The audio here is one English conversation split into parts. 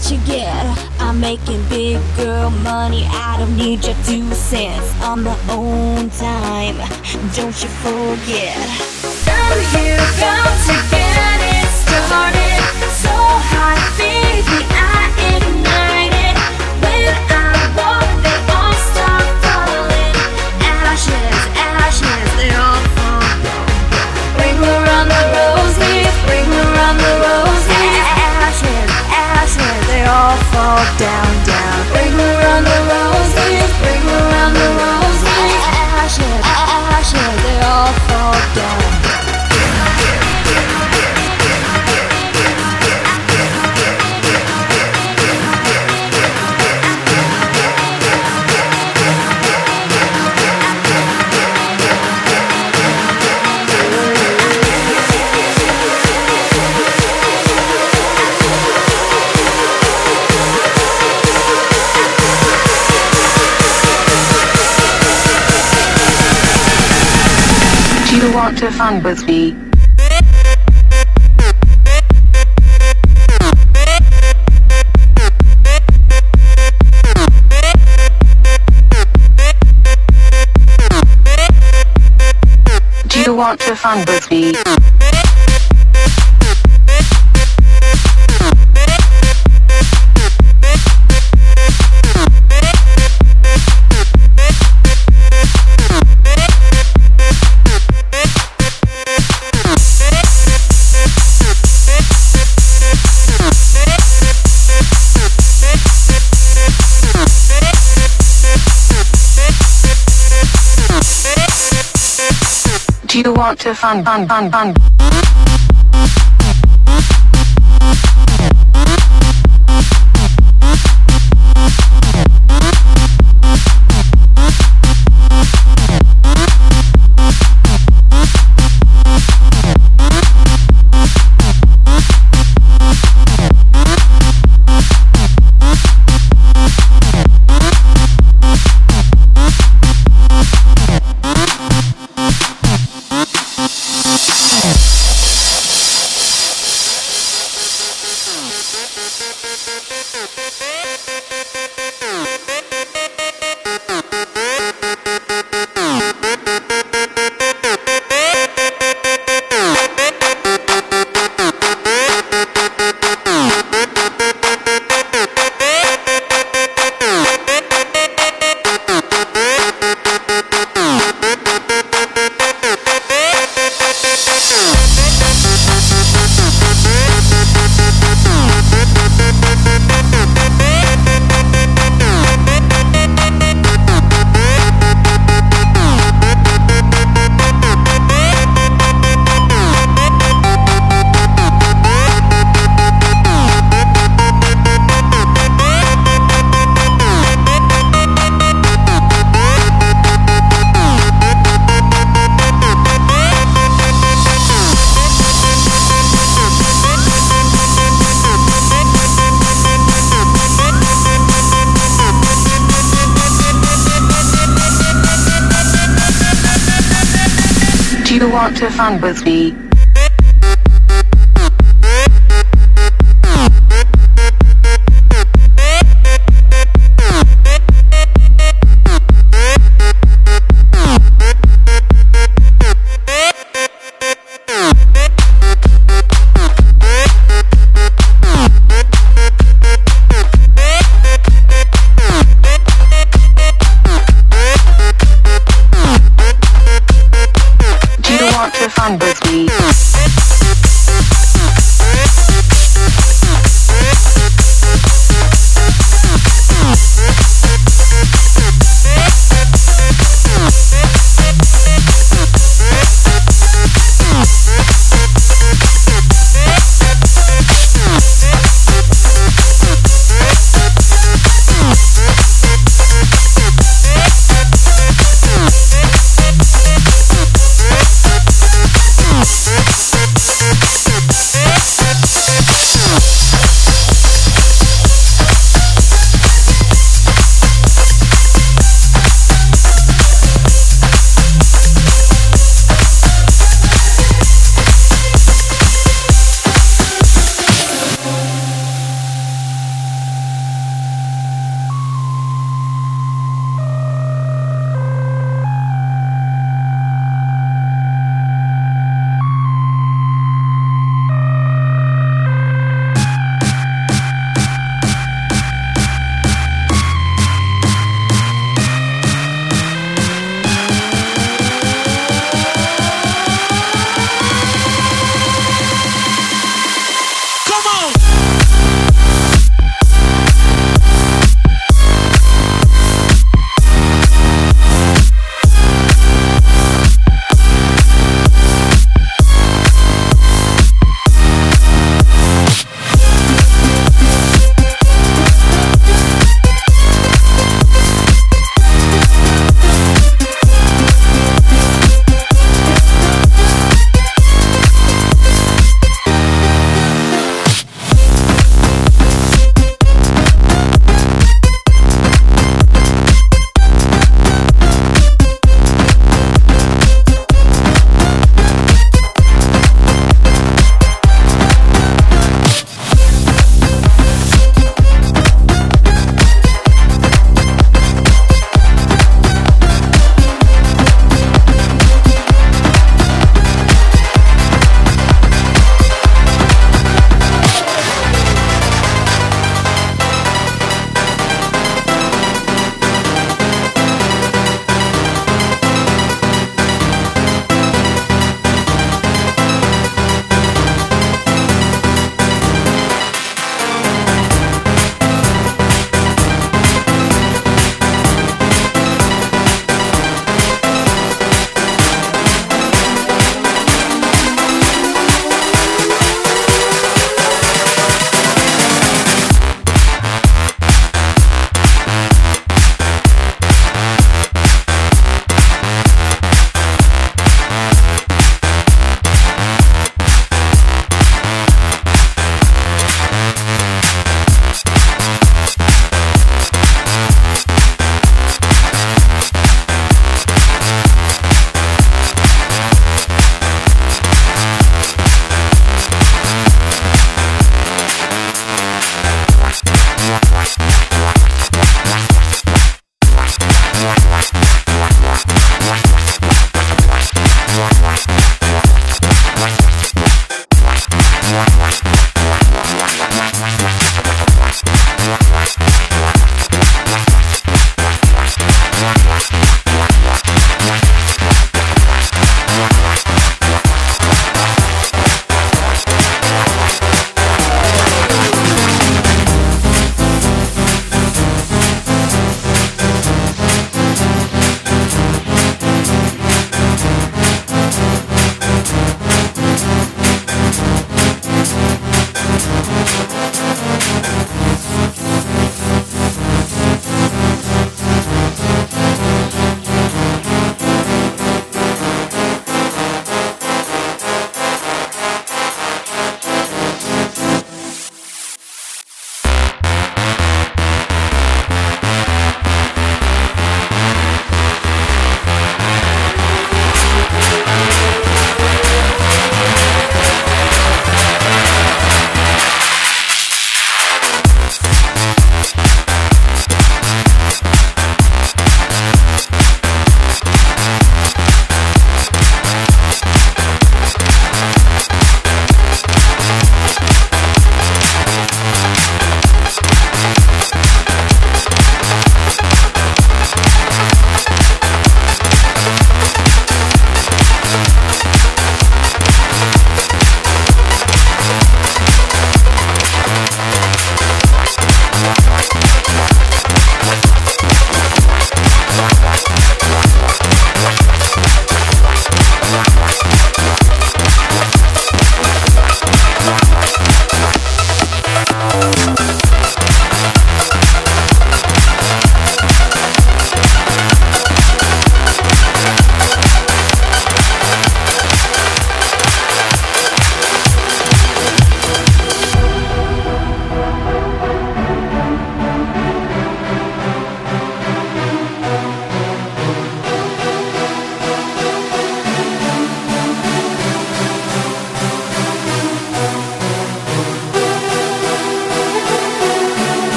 what you get. I'm making big girl money. I don't need your two cents. I'm my own time. Don't you forget. Fun with me. Do you want to fun with me? Want to fun fun fun fun to fun with me.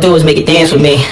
Do is make it dance with me.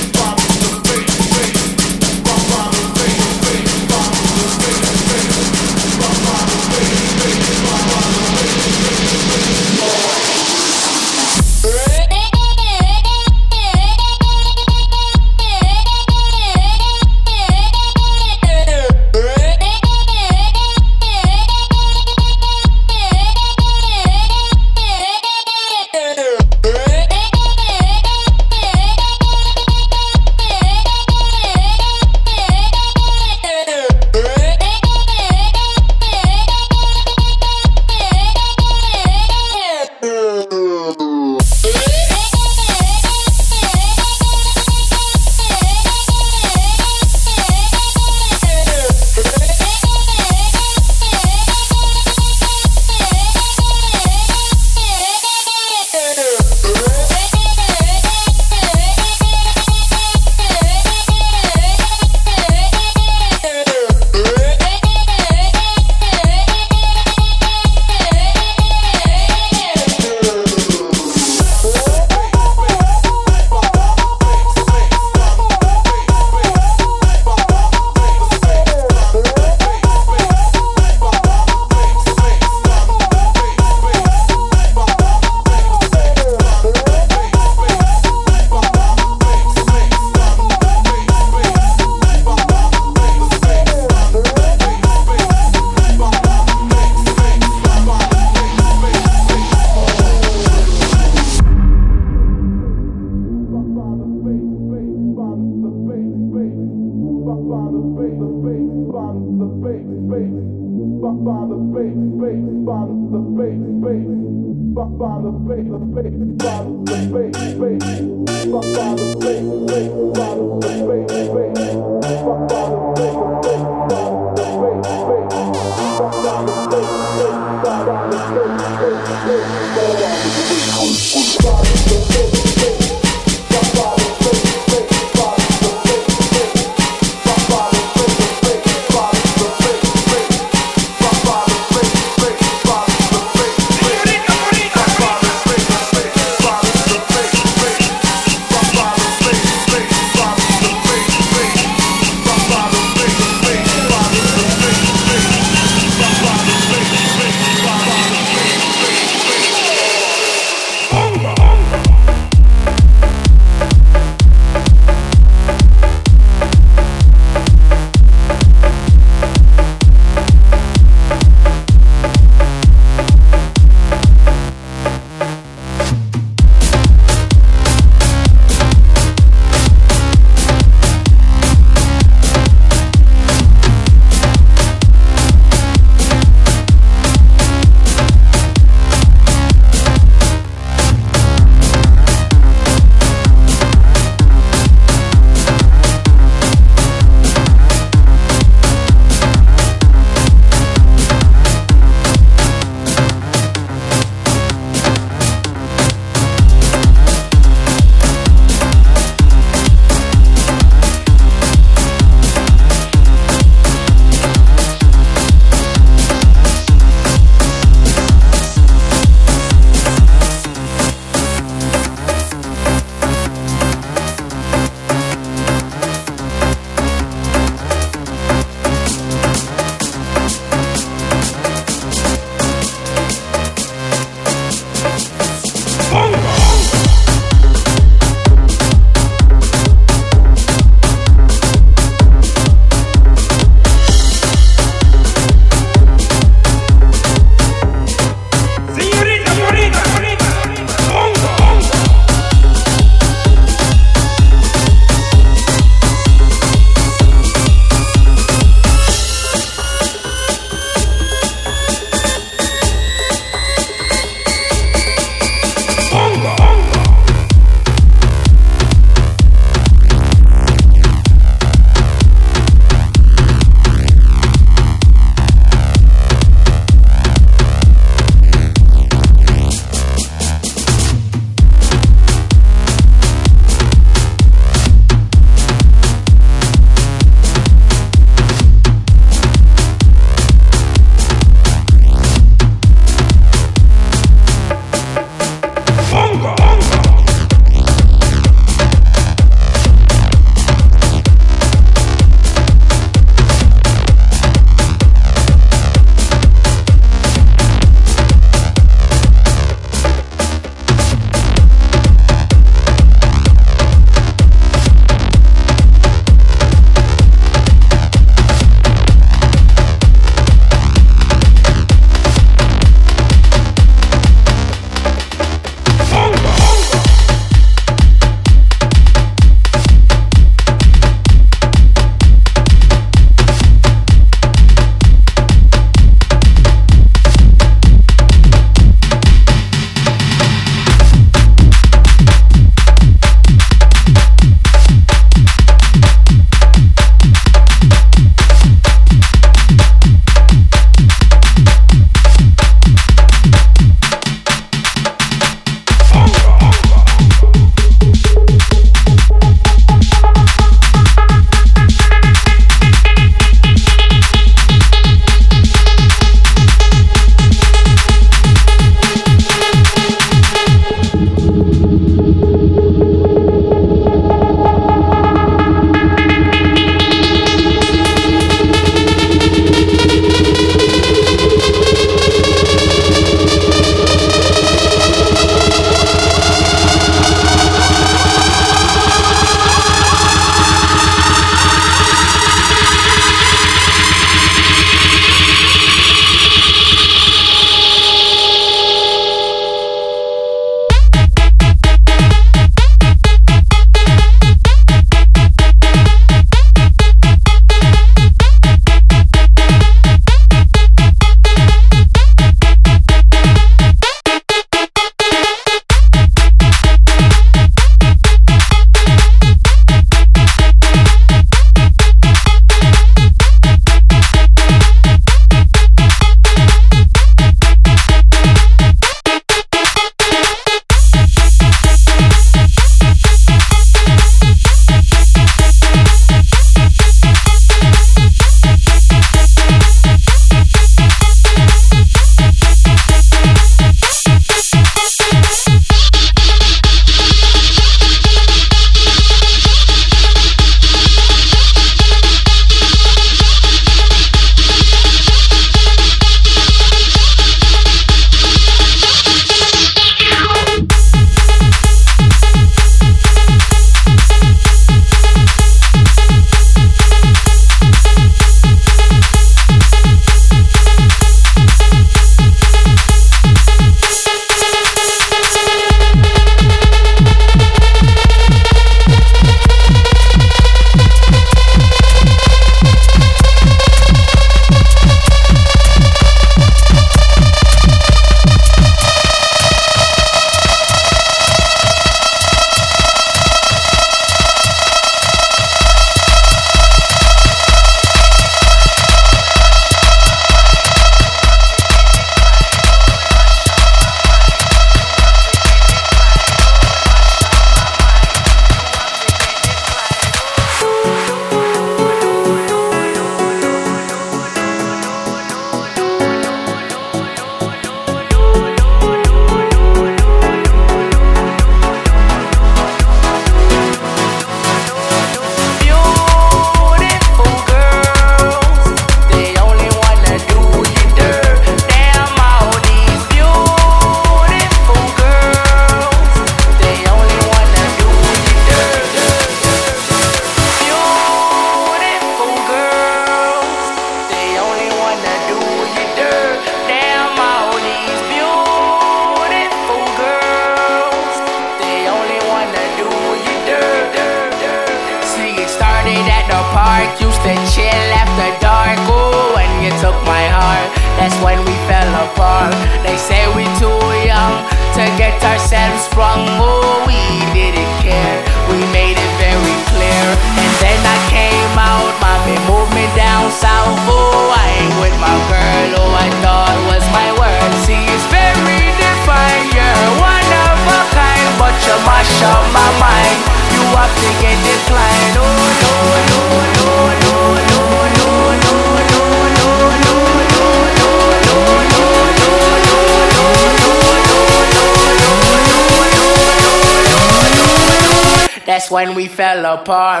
Apart.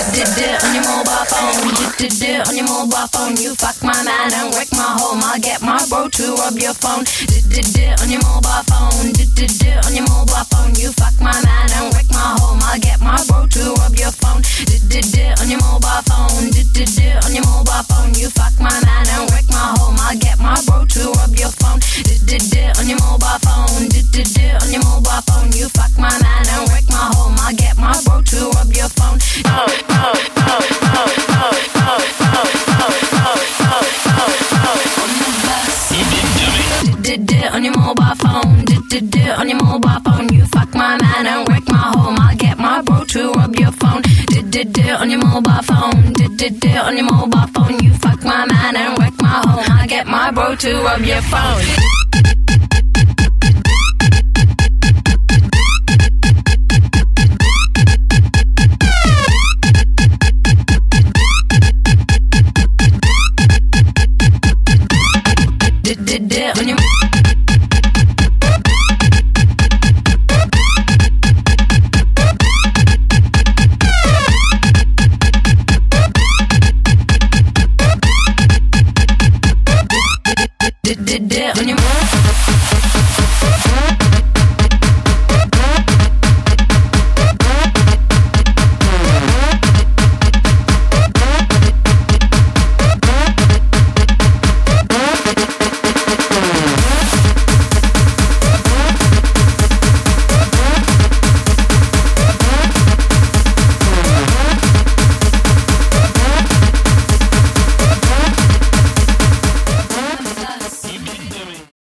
Phone. Did did on your mobile phone. Did did did on your mobile phone. You fuck my mind and wreck my home. I'll get my bro to rub your phone. Did did did on your mobile phone. Did did did on your mobile phone. You fuck my mind and wreck my home. I'll get my bro to rub your phone. Did did did on your mobile phone. Did did did on your mobile phone. You fuck my mind and wreck my home. I'll get my bro to rub your phone. Did did did on your mobile phone. Did did did on your mobile phone. You fuck my mind and wreck my home. I'll get my bro to rub your phone. Oh, on your mobile phone. Did it on your mobile phone. You fuck my man and wreck my home. I get my bro to rub your phone. Did it on your mobile phone. Did it on your mobile phone. You fuck my mind and wreck my home. I get my bro to rub your phone.